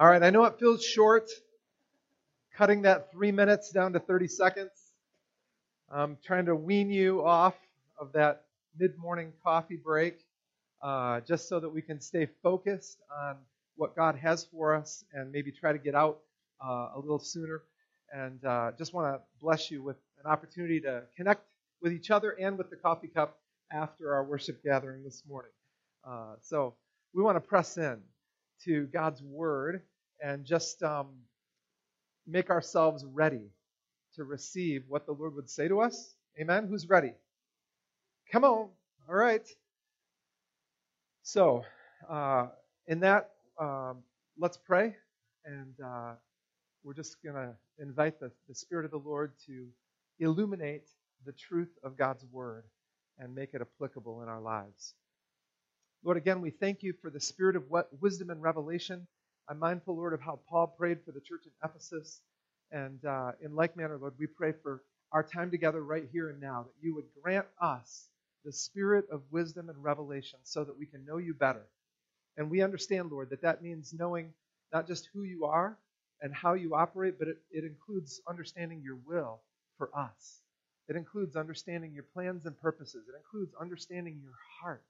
All right, I know it feels short, cutting that three minutes down to 30 seconds. I'm trying to wean you off of that mid morning coffee break uh, just so that we can stay focused on what God has for us and maybe try to get out uh, a little sooner. And uh, just want to bless you with an opportunity to connect with each other and with the coffee cup after our worship gathering this morning. Uh, so we want to press in to God's Word and just um, make ourselves ready to receive what the Lord would say to us. Amen? Who's ready? Come on. All right. So, uh, in that, um, let's pray. And uh, we're just going to invite the, the Spirit of the Lord to illuminate the truth of God's Word and make it applicable in our lives. Lord, again, we thank you for the spirit of wisdom and revelation. I'm mindful, Lord, of how Paul prayed for the church in Ephesus. And uh, in like manner, Lord, we pray for our time together right here and now, that you would grant us the spirit of wisdom and revelation so that we can know you better. And we understand, Lord, that that means knowing not just who you are and how you operate, but it, it includes understanding your will for us. It includes understanding your plans and purposes. It includes understanding your heart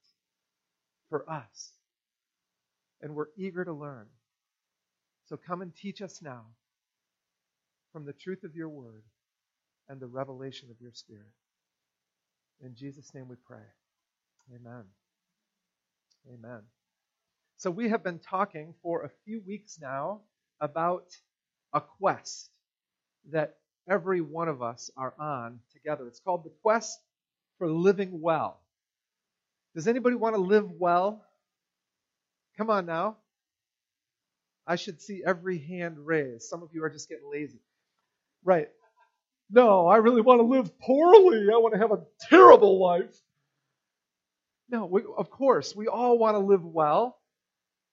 for us. And we're eager to learn. So come and teach us now from the truth of your word and the revelation of your spirit. In Jesus' name we pray. Amen. Amen. So we have been talking for a few weeks now about a quest that every one of us are on together. It's called the quest for living well. Does anybody want to live well? Come on now. I should see every hand raised. Some of you are just getting lazy. Right. No, I really want to live poorly. I want to have a terrible life. No, we, of course, we all want to live well.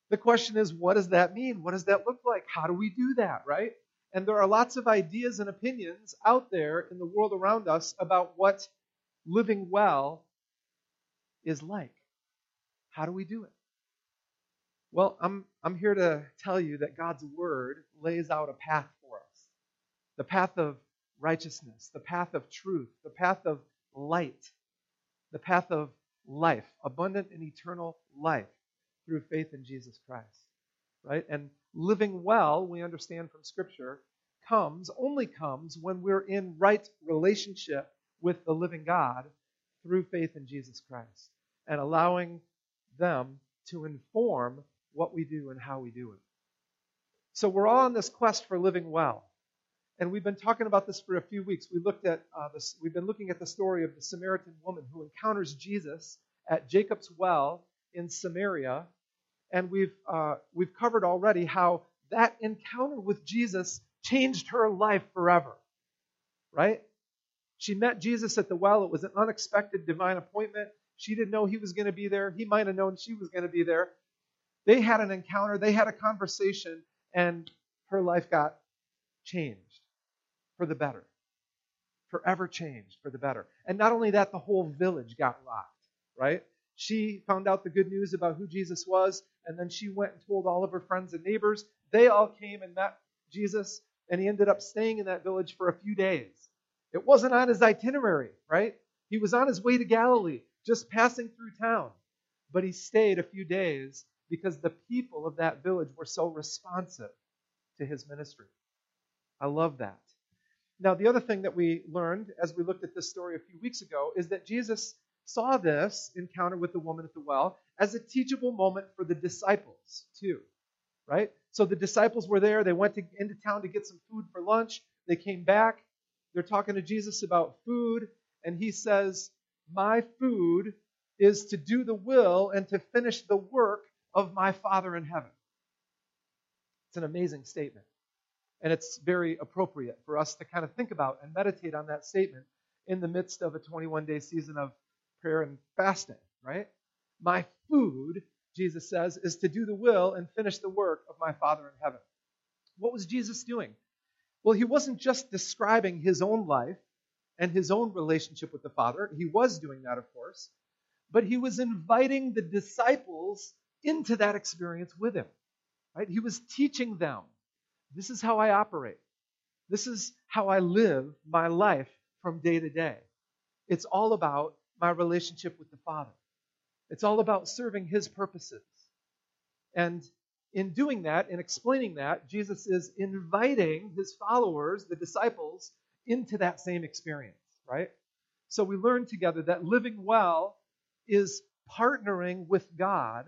The question is, what does that mean? What does that look like? How do we do that, right? And there are lots of ideas and opinions out there in the world around us about what living well is like. How do we do it? Well, I'm, I'm here to tell you that God's Word lays out a path for us the path of righteousness, the path of truth, the path of light, the path of life, abundant and eternal life through faith in Jesus Christ. Right? And living well, we understand from Scripture, comes, only comes when we're in right relationship with the living God through faith in Jesus Christ and allowing them to inform what we do and how we do it. So we're all on this quest for living well. And we've been talking about this for a few weeks. We looked at uh, this, we've been looking at the story of the Samaritan woman who encounters Jesus at Jacob's well in Samaria. And we've, uh, we've covered already how that encounter with Jesus changed her life forever. Right? She met Jesus at the well. It was an unexpected divine appointment. She didn't know he was going to be there. He might have known she was going to be there. They had an encounter, they had a conversation, and her life got changed for the better. Forever changed for the better. And not only that, the whole village got rocked, right? She found out the good news about who Jesus was, and then she went and told all of her friends and neighbors. They all came and met Jesus, and he ended up staying in that village for a few days. It wasn't on his itinerary, right? He was on his way to Galilee just passing through town. But he stayed a few days because the people of that village were so responsive to his ministry. I love that. Now, the other thing that we learned as we looked at this story a few weeks ago is that Jesus saw this encounter with the woman at the well as a teachable moment for the disciples, too. Right? So the disciples were there. They went to, into town to get some food for lunch. They came back. They're talking to Jesus about food. And he says, my food is to do the will and to finish the work of my Father in heaven. It's an amazing statement. And it's very appropriate for us to kind of think about and meditate on that statement in the midst of a 21 day season of prayer and fasting, right? My food, Jesus says, is to do the will and finish the work of my Father in heaven. What was Jesus doing? Well, he wasn't just describing his own life and his own relationship with the Father. He was doing that, of course. But he was inviting the disciples into that experience with him. Right? He was teaching them. This is how I operate. This is how I live my life from day to day. It's all about my relationship with the Father. It's all about serving His purposes. And in doing that, in explaining that, Jesus is inviting His followers, the disciples, into that same experience, right? So we learn together that living well is partnering with God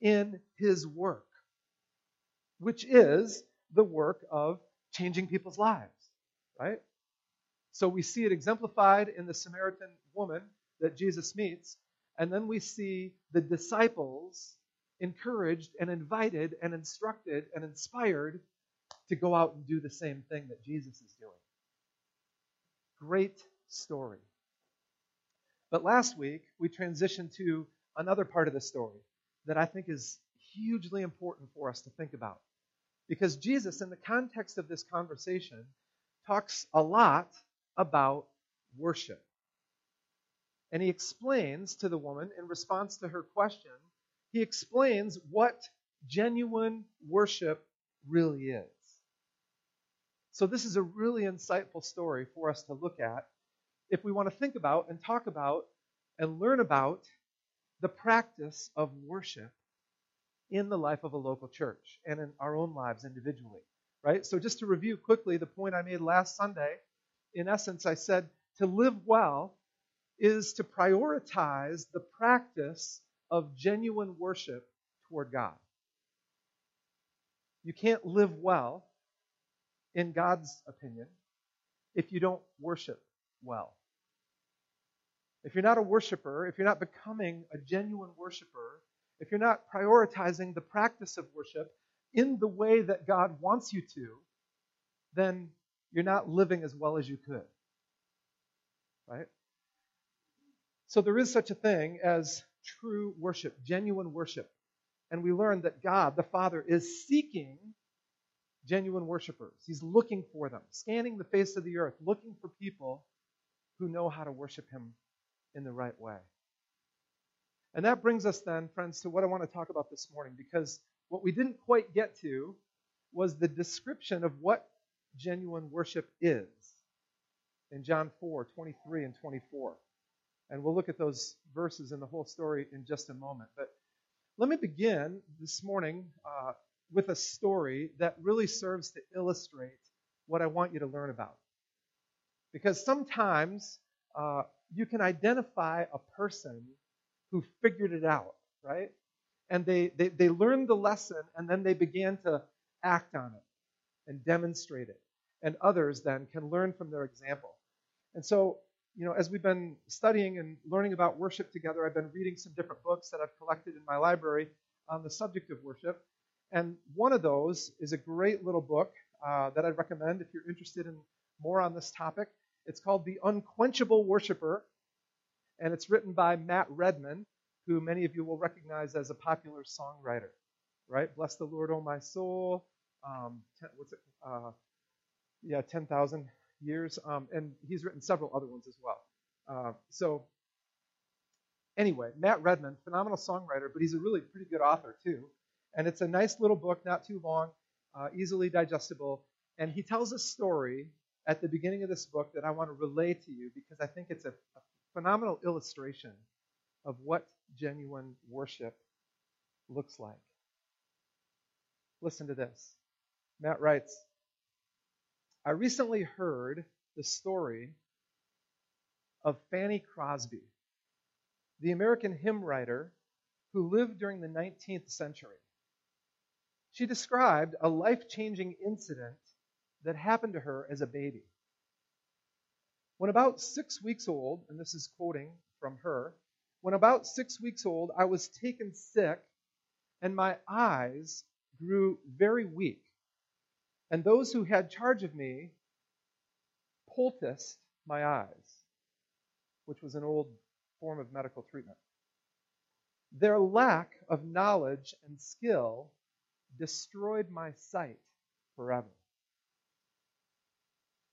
in His work, which is the work of changing people's lives, right? So we see it exemplified in the Samaritan woman that Jesus meets, and then we see the disciples encouraged and invited and instructed and inspired to go out and do the same thing that Jesus is doing. Great story. But last week, we transitioned to another part of the story that I think is hugely important for us to think about. Because Jesus, in the context of this conversation, talks a lot about worship. And he explains to the woman, in response to her question, he explains what genuine worship really is. So, this is a really insightful story for us to look at if we want to think about and talk about and learn about the practice of worship in the life of a local church and in our own lives individually. Right? So, just to review quickly the point I made last Sunday, in essence, I said to live well is to prioritize the practice of genuine worship toward God. You can't live well, in God's opinion, if you don't worship well. If you're not a worshiper, if you're not becoming a genuine worshiper, if you're not prioritizing the practice of worship in the way that God wants you to, then you're not living as well as you could. Right? So there is such a thing as true worship, genuine worship. And we learn that God, the Father, is seeking genuine worshipers. He's looking for them, scanning the face of the earth, looking for people who know how to worship Him in the right way. And that brings us then, friends, to what I want to talk about this morning, because what we didn't quite get to was the description of what genuine worship is in John 4 23 and 24. And we'll look at those verses and the whole story in just a moment. But let me begin this morning uh, with a story that really serves to illustrate what I want you to learn about. Because sometimes uh, you can identify a person who figured it out, right? And they, they, they learned the lesson and then they began to act on it and demonstrate it. And others then can learn from their example. And so you know, as we've been studying and learning about worship together, I've been reading some different books that I've collected in my library on the subject of worship. And one of those is a great little book uh, that I'd recommend if you're interested in more on this topic. It's called The Unquenchable Worshipper, and it's written by Matt Redman, who many of you will recognize as a popular songwriter. Right? Bless the Lord, O my soul. Um, ten, what's it? Uh, yeah, 10,000 years, um, and he's written several other ones as well. Uh, so, anyway, Matt Redman, phenomenal songwriter, but he's a really pretty good author too. And it's a nice little book, not too long, uh, easily digestible. And he tells a story at the beginning of this book that I want to relay to you because I think it's a, a phenomenal illustration of what genuine worship looks like. Listen to this. Matt writes I recently heard the story of Fanny Crosby, the American hymn writer who lived during the 19th century. She described a life changing incident that happened to her as a baby. When about six weeks old, and this is quoting from her, when about six weeks old, I was taken sick and my eyes grew very weak. And those who had charge of me poulticed my eyes, which was an old form of medical treatment. Their lack of knowledge and skill destroyed my sight forever.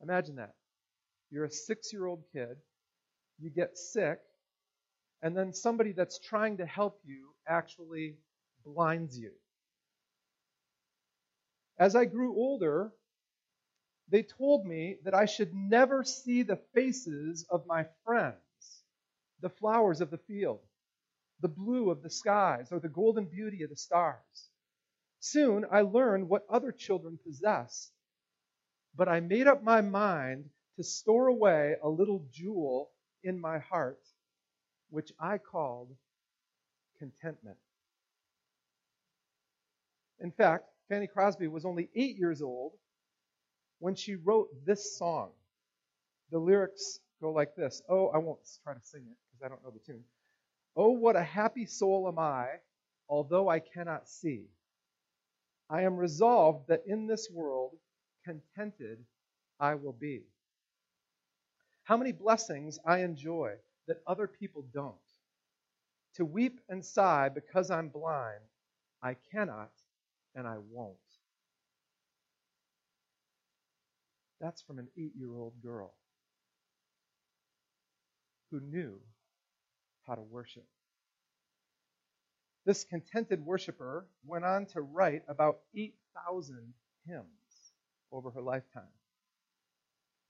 Imagine that. You're a six year old kid, you get sick, and then somebody that's trying to help you actually blinds you. As I grew older, they told me that I should never see the faces of my friends, the flowers of the field, the blue of the skies, or the golden beauty of the stars. Soon I learned what other children possess, but I made up my mind to store away a little jewel in my heart, which I called contentment. In fact, Fanny Crosby was only eight years old when she wrote this song. The lyrics go like this. Oh, I won't try to sing it because I don't know the tune. Oh, what a happy soul am I, although I cannot see. I am resolved that in this world contented I will be. How many blessings I enjoy that other people don't. To weep and sigh because I'm blind, I cannot and I won't. That's from an eight year old girl who knew how to worship. This contented worshiper went on to write about 8,000 hymns over her lifetime.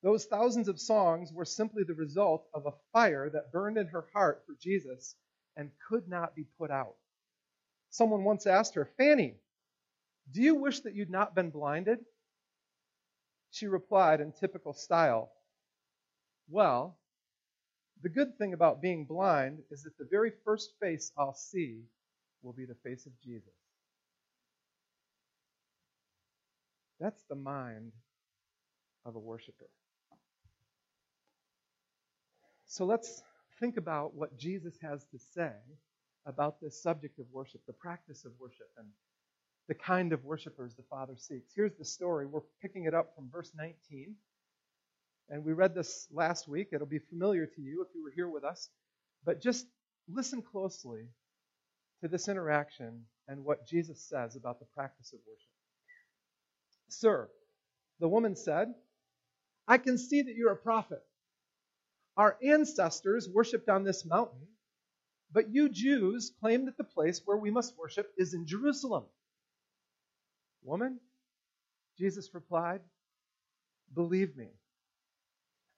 Those thousands of songs were simply the result of a fire that burned in her heart for Jesus and could not be put out. Someone once asked her, Fanny, do you wish that you'd not been blinded? She replied in typical style, Well, the good thing about being blind is that the very first face I'll see will be the face of Jesus. That's the mind of a worshiper. So let's think about what Jesus has to say about this subject of worship, the practice of worship, and the kind of worshipers the Father seeks. Here's the story. We're picking it up from verse 19. And we read this last week. It'll be familiar to you if you were here with us. But just listen closely to this interaction and what Jesus says about the practice of worship. Sir, the woman said, I can see that you're a prophet. Our ancestors worshipped on this mountain, but you Jews claim that the place where we must worship is in Jerusalem. Woman, Jesus replied, Believe me,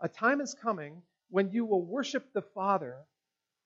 a time is coming when you will worship the Father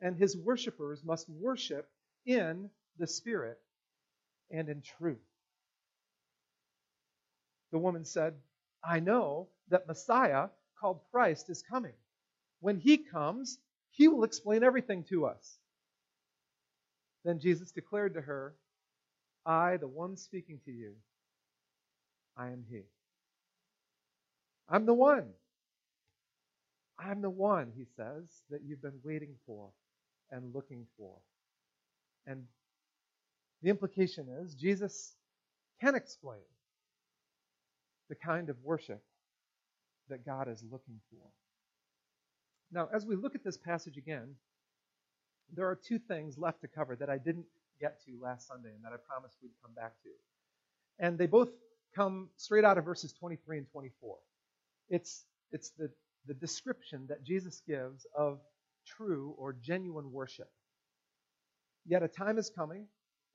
and his worshipers must worship in the Spirit and in truth. The woman said, I know that Messiah, called Christ, is coming. When he comes, he will explain everything to us. Then Jesus declared to her, I, the one speaking to you, I am He. I'm the one. I'm the one, he says, that you've been waiting for and looking for. And the implication is Jesus can explain the kind of worship that God is looking for. Now, as we look at this passage again, there are two things left to cover that I didn't get to last Sunday and that I promised we'd come back to. And they both come straight out of verses 23 and 24. It's, it's the, the description that Jesus gives of true or genuine worship. Yet a time is coming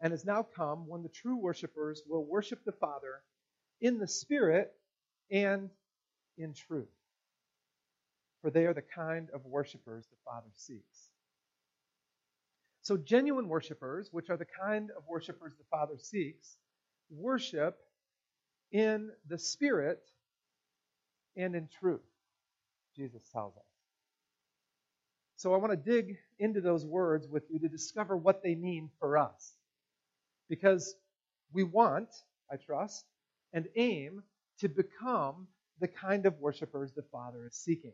and has now come when the true worshipers will worship the Father in the Spirit and in truth. For they are the kind of worshipers the Father seeks. So, genuine worshipers, which are the kind of worshipers the Father seeks, worship in the Spirit and in truth, Jesus tells us. So I want to dig into those words with you to discover what they mean for us. Because we want, I trust, and aim to become the kind of worshipers the Father is seeking.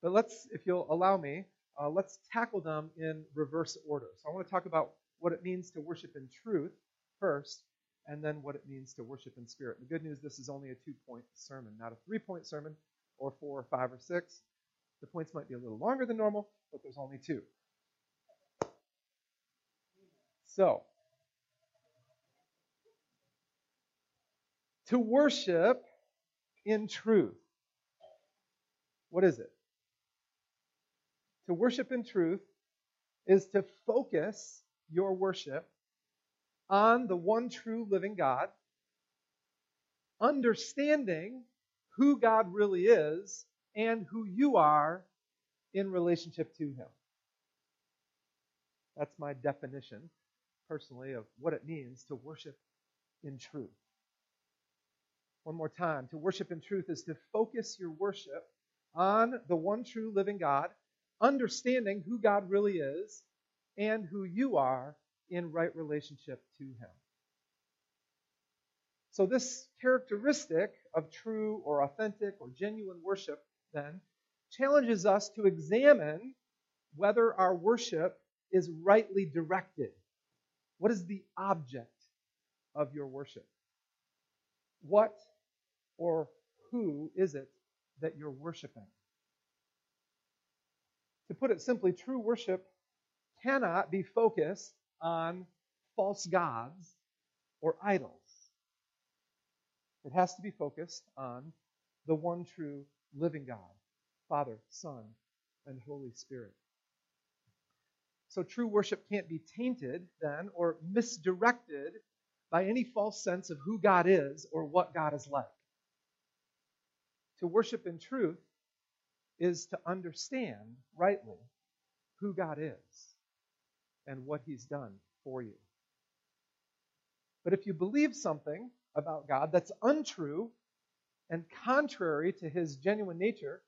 But let's, if you'll allow me, uh, let's tackle them in reverse order. So I want to talk about what it means to worship in truth first, and then what it means to worship in spirit. The good news this is only a two point sermon, not a three point sermon or four or five or six. The points might be a little longer than normal, but there's only two. So, to worship in truth. What is it? To worship in truth is to focus your worship on the one true living God, understanding who God really is and who you are in relationship to Him. That's my definition, personally, of what it means to worship in truth. One more time. To worship in truth is to focus your worship on the one true living God, understanding who God really is and who you are in right relationship to Him. So, this characteristic of true or authentic or genuine worship then challenges us to examine whether our worship is rightly directed. What is the object of your worship? What or who is it that you're worshiping? To put it simply, true worship cannot be focused on false gods or idols. It has to be focused on the one true living God, Father, Son, and Holy Spirit. So true worship can't be tainted then or misdirected by any false sense of who God is or what God is like. To worship in truth is to understand rightly who God is and what He's done for you. But if you believe something about God that's untrue and contrary to His genuine nature,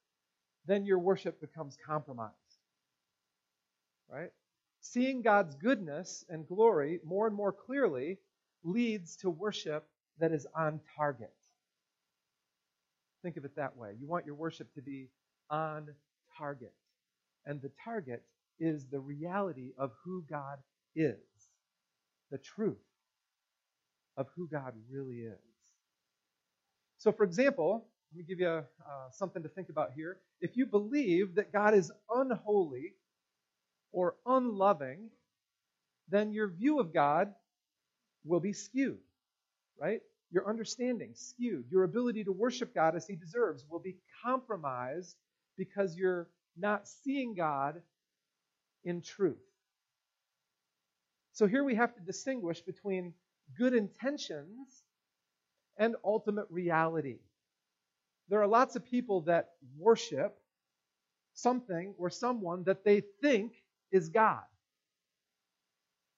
then your worship becomes compromised. Right? Seeing God's goodness and glory more and more clearly leads to worship that is on target. Think of it that way. You want your worship to be on target. And the target is the reality of who God is, the truth of who God really is. So, for example, let me give you uh, something to think about here. If you believe that God is unholy or unloving, then your view of God will be skewed, right? Your understanding skewed. Your ability to worship God as He deserves will be compromised because you're not seeing God in truth. So here we have to distinguish between good intentions and ultimate reality. There are lots of people that worship something or someone that they think is God.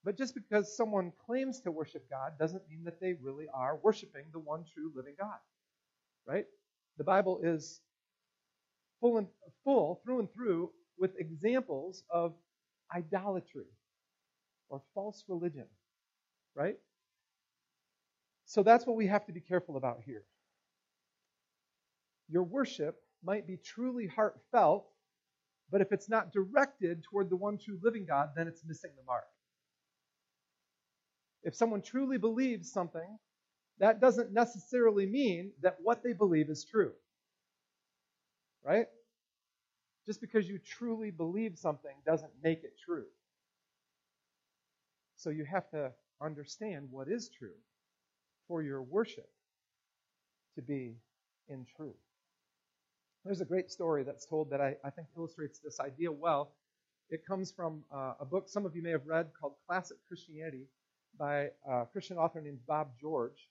But just because someone claims to worship God doesn't mean that they really are worshiping the one true living God. Right? The Bible is full and full through and through with examples of idolatry or false religion. Right? So that's what we have to be careful about here. Your worship might be truly heartfelt, but if it's not directed toward the one true living God, then it's missing the mark. If someone truly believes something, that doesn't necessarily mean that what they believe is true. Right? Just because you truly believe something doesn't make it true. So you have to understand what is true for your worship to be in truth. There's a great story that's told that I, I think illustrates this idea well. It comes from uh, a book some of you may have read called Classic Christianity by a Christian author named Bob George.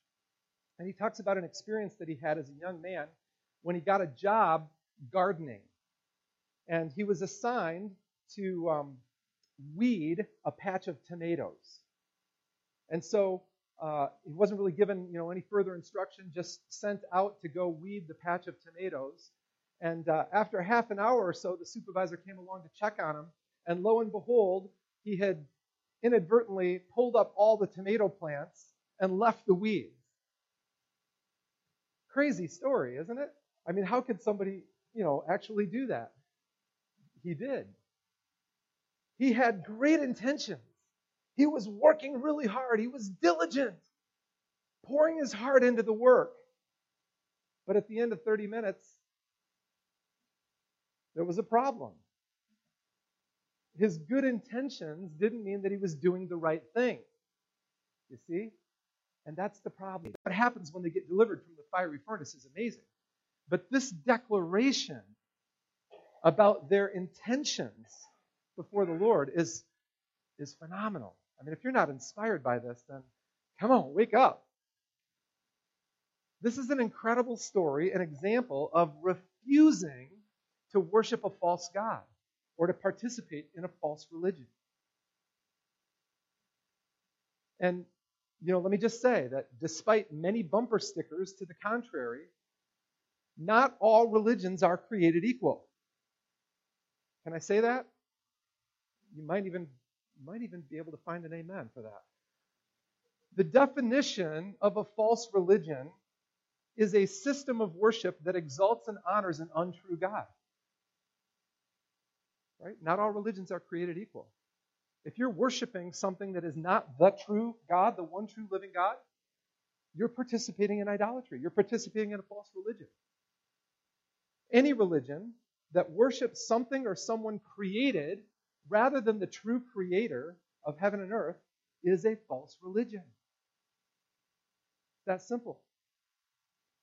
And he talks about an experience that he had as a young man when he got a job gardening. And he was assigned to um, weed a patch of tomatoes. And so uh, he wasn't really given you know any further instruction, just sent out to go weed the patch of tomatoes. And uh, after half an hour or so, the supervisor came along to check on him, and lo and behold, he had inadvertently pulled up all the tomato plants and left the weeds. Crazy story, isn't it? I mean, how could somebody, you know, actually do that? He did. He had great intentions. He was working really hard. He was diligent. pouring his heart into the work. But at the end of 30 minutes, there was a problem. His good intentions didn't mean that he was doing the right thing. You see? And that's the problem. What happens when they get delivered from the fiery furnace is amazing. But this declaration about their intentions before the Lord is, is phenomenal. I mean, if you're not inspired by this, then come on, wake up. This is an incredible story, an example of refusing to worship a false God or to participate in a false religion. And, you know, let me just say that despite many bumper stickers to the contrary, not all religions are created equal. Can I say that? You might even might even be able to find an amen for that. The definition of a false religion is a system of worship that exalts and honors an untrue God. Right? Not all religions are created equal. If you're worshiping something that is not the true God, the one true living God, you're participating in idolatry. You're participating in a false religion. Any religion that worships something or someone created rather than the true creator of heaven and earth is a false religion. That simple.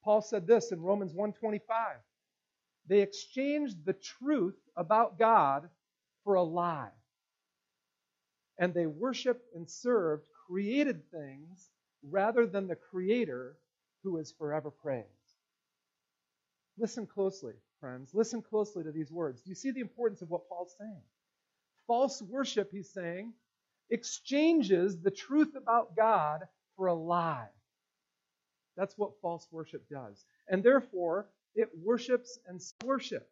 Paul said this in Romans 1:25. They exchanged the truth about God for a lie. And they worshiped and served created things rather than the creator who is forever praised. Listen closely, friends. Listen closely to these words. Do you see the importance of what Paul's saying? False worship, he's saying, exchanges the truth about God for a lie. That's what false worship does. And therefore, it worships and worship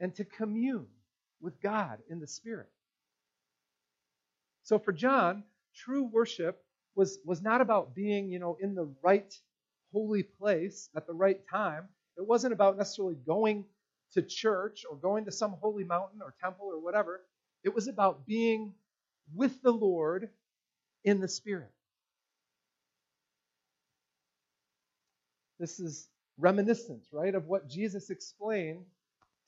and to commune with God in the Spirit. So for John, true worship was, was not about being, you know, in the right holy place at the right time. It wasn't about necessarily going to church or going to some holy mountain or temple or whatever. It was about being with the Lord in the Spirit. This is reminiscent, right, of what Jesus explained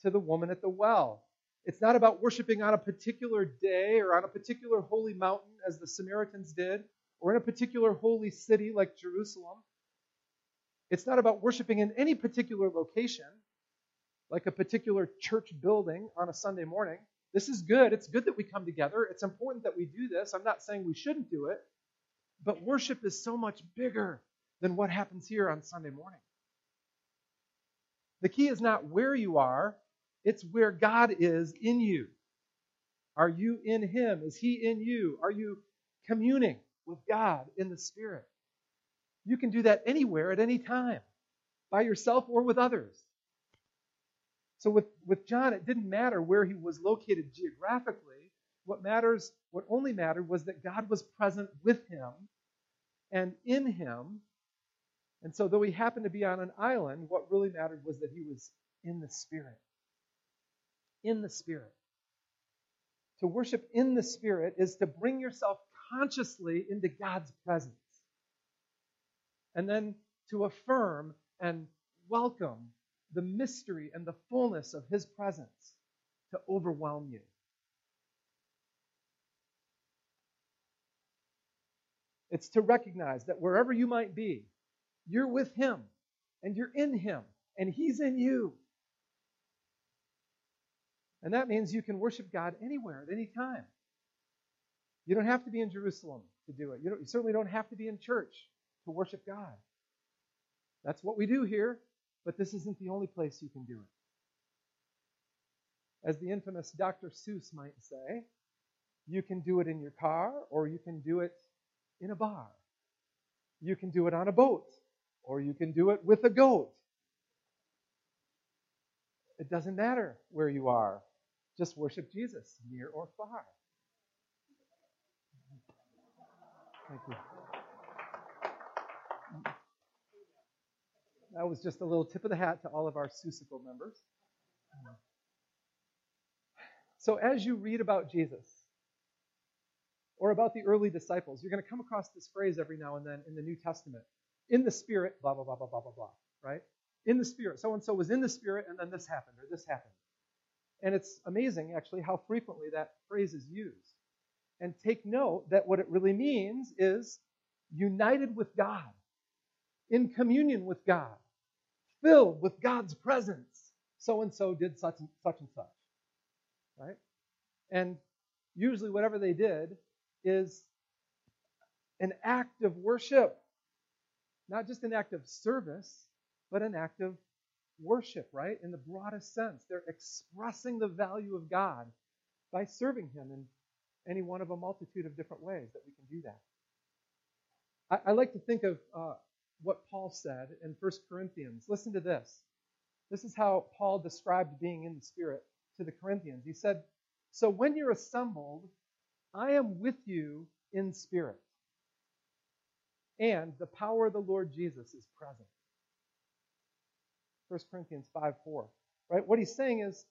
to the woman at the well. It's not about worshiping on a particular day or on a particular holy mountain as the Samaritans did, or in a particular holy city like Jerusalem. It's not about worshiping in any particular location, like a particular church building on a Sunday morning. This is good. It's good that we come together. It's important that we do this. I'm not saying we shouldn't do it. But worship is so much bigger than what happens here on Sunday morning. The key is not where you are, it's where God is in you. Are you in Him? Is He in you? Are you communing with God in the Spirit? You can do that anywhere at any time, by yourself or with others. So with, with John, it didn't matter where he was located geographically. What matters, what only mattered was that God was present with him and in him. And so though he happened to be on an island, what really mattered was that he was in the Spirit. In the Spirit. To worship in the Spirit is to bring yourself consciously into God's presence. And then to affirm and welcome the mystery and the fullness of His presence to overwhelm you. It's to recognize that wherever you might be, you're with Him and you're in Him and He's in you. And that means you can worship God anywhere at any time. You don't have to be in Jerusalem to do it. You, you certainly don't have to be in church to worship God. That's what we do here. But this isn't the only place you can do it. As the infamous Dr. Seuss might say, you can do it in your car or you can do it in a bar. You can do it on a boat or you can do it with a goat. It doesn't matter where you are. Just worship Jesus, near or far. Thank you. That was just a little tip of the hat to all of our Seussical members. So, as you read about Jesus or about the early disciples, you're going to come across this phrase every now and then in the New Testament in the Spirit, blah, blah, blah, blah, blah, blah, blah, right? In the Spirit. So and so was in the Spirit, and then this happened, or this happened. And it's amazing, actually, how frequently that phrase is used. And take note that what it really means is united with God, in communion with God, filled with God's presence. So and so did such and such and such. Right? And usually, whatever they did is an act of worship, not just an act of service, but an act of worship, right? In the broadest sense. They're expressing the value of God by serving Him in any one of a multitude of different ways that we can do that. I, like to think of uh, what Paul said in 1 Corinthians. Listen to this. This is how Paul described being in the Spirit to the Corinthians. He said, So when you're assembled, I am with you in spirit, and the power of the Lord Jesus is present. 1 Corinthians 5 4. Right? What he's saying is,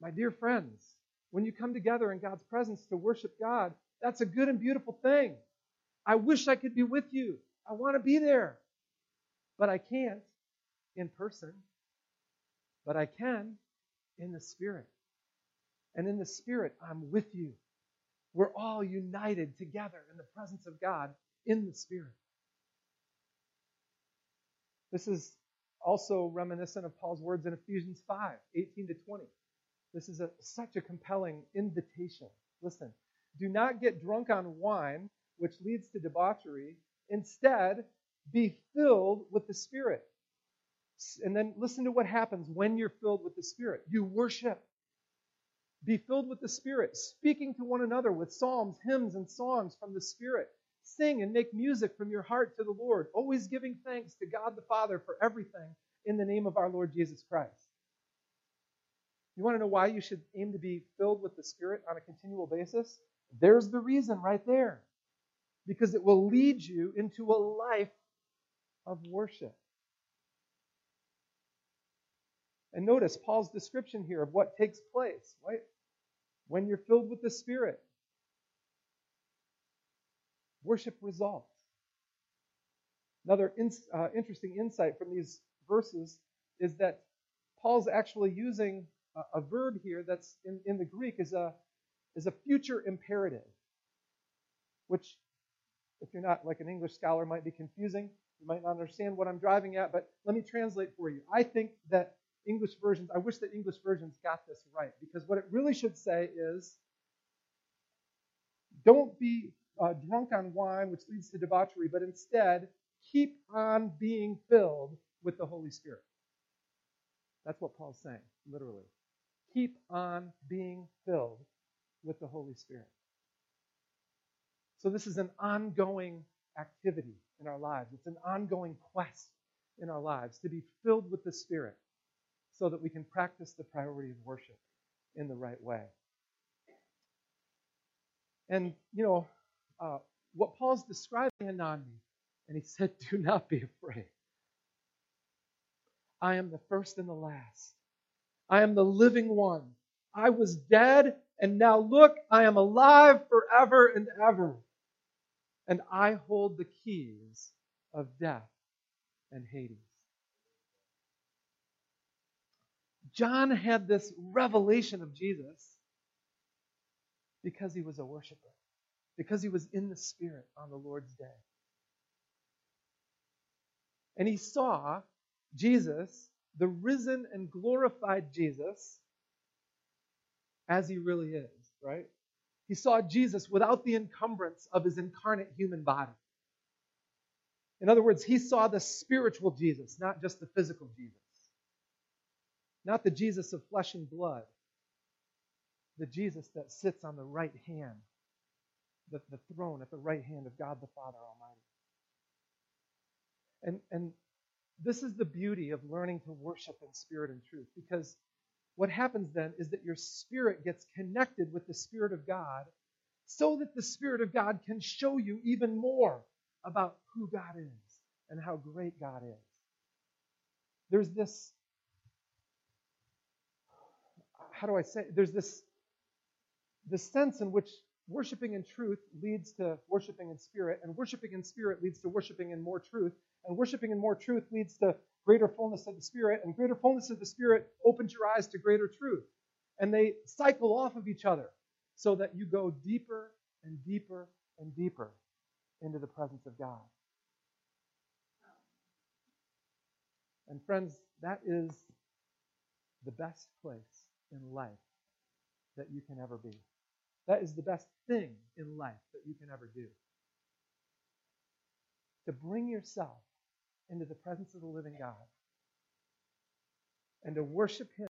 my dear friends, when you come together in God's presence to worship God, that's a good and beautiful thing. I wish I could be with you. I want to be there. But I can't in person. But I can in the Spirit. And in the Spirit, I'm with you. We're all united together in the presence of God in the Spirit. This is also reminiscent of Paul's words in Ephesians 5 18 to 20. This is a, such a compelling invitation. Listen, do not get drunk on wine, which leads to debauchery. Instead, be filled with the Spirit. And then listen to what happens when you're filled with the Spirit. You worship. Be filled with the Spirit, speaking to one another with psalms, hymns, and songs from the Spirit. Sing and make music from your heart to the Lord, always giving thanks to God the Father for everything in the name of our Lord Jesus Christ. You want to know why you should aim to be filled with the Spirit on a continual basis? There's the reason right there. Because it will lead you into a life of worship. And notice Paul's description here of what takes place, right? When you're filled with the Spirit, worship results. Another in, uh, interesting insight from these verses is that Paul's actually using a, a verb here that's in, in the Greek is a, is a future imperative, which, if you're not like an English scholar, might be confusing. You might not understand what I'm driving at, but let me translate for you. I think that English versions, I wish that English versions got this right, because what it really should say is don't be uh, drunk on wine, which leads to debauchery, but instead keep on being filled with the Holy Spirit. That's what Paul's saying, literally. Keep on being filled with the Holy Spirit. So, this is an ongoing activity in our lives. It's an ongoing quest in our lives to be filled with the Spirit so that we can practice the priority of worship in the right way. And, you know, uh, what Paul's describing in Anani, and he said, Do not be afraid. I am the first and the last. I am the living one. I was dead, and now look, I am alive forever and ever. And I hold the keys of death and Hades. John had this revelation of Jesus because he was a worshiper, because he was in the Spirit on the Lord's day. And he saw Jesus, the risen and glorified Jesus, as he really is, right? He saw Jesus without the encumbrance of his incarnate human body. In other words, he saw the spiritual Jesus, not just the physical Jesus. Not the Jesus of flesh and blood, the Jesus that sits on the right hand, the, the throne at the right hand of God the Father Almighty. And, and this is the beauty of learning to worship in spirit and truth because what happens then is that your spirit gets connected with the Spirit of God so that the Spirit of God can show you even more about who God is and how great God is. There's this, how do I say, there's this, this sense in which worshiping in truth leads to worshiping in spirit, and worshiping in spirit leads to worshiping in more truth, and worshiping in more truth leads to greater fullness of the spirit, and greater fullness of the spirit opens your eyes to greater truth. And they cycle off of each other so that you go deeper and deeper and deeper into the presence of God. And friends, that is the best place in life that you can ever be. That is the best thing in life that you can ever do. To bring yourself into the presence of the living God and to worship Him.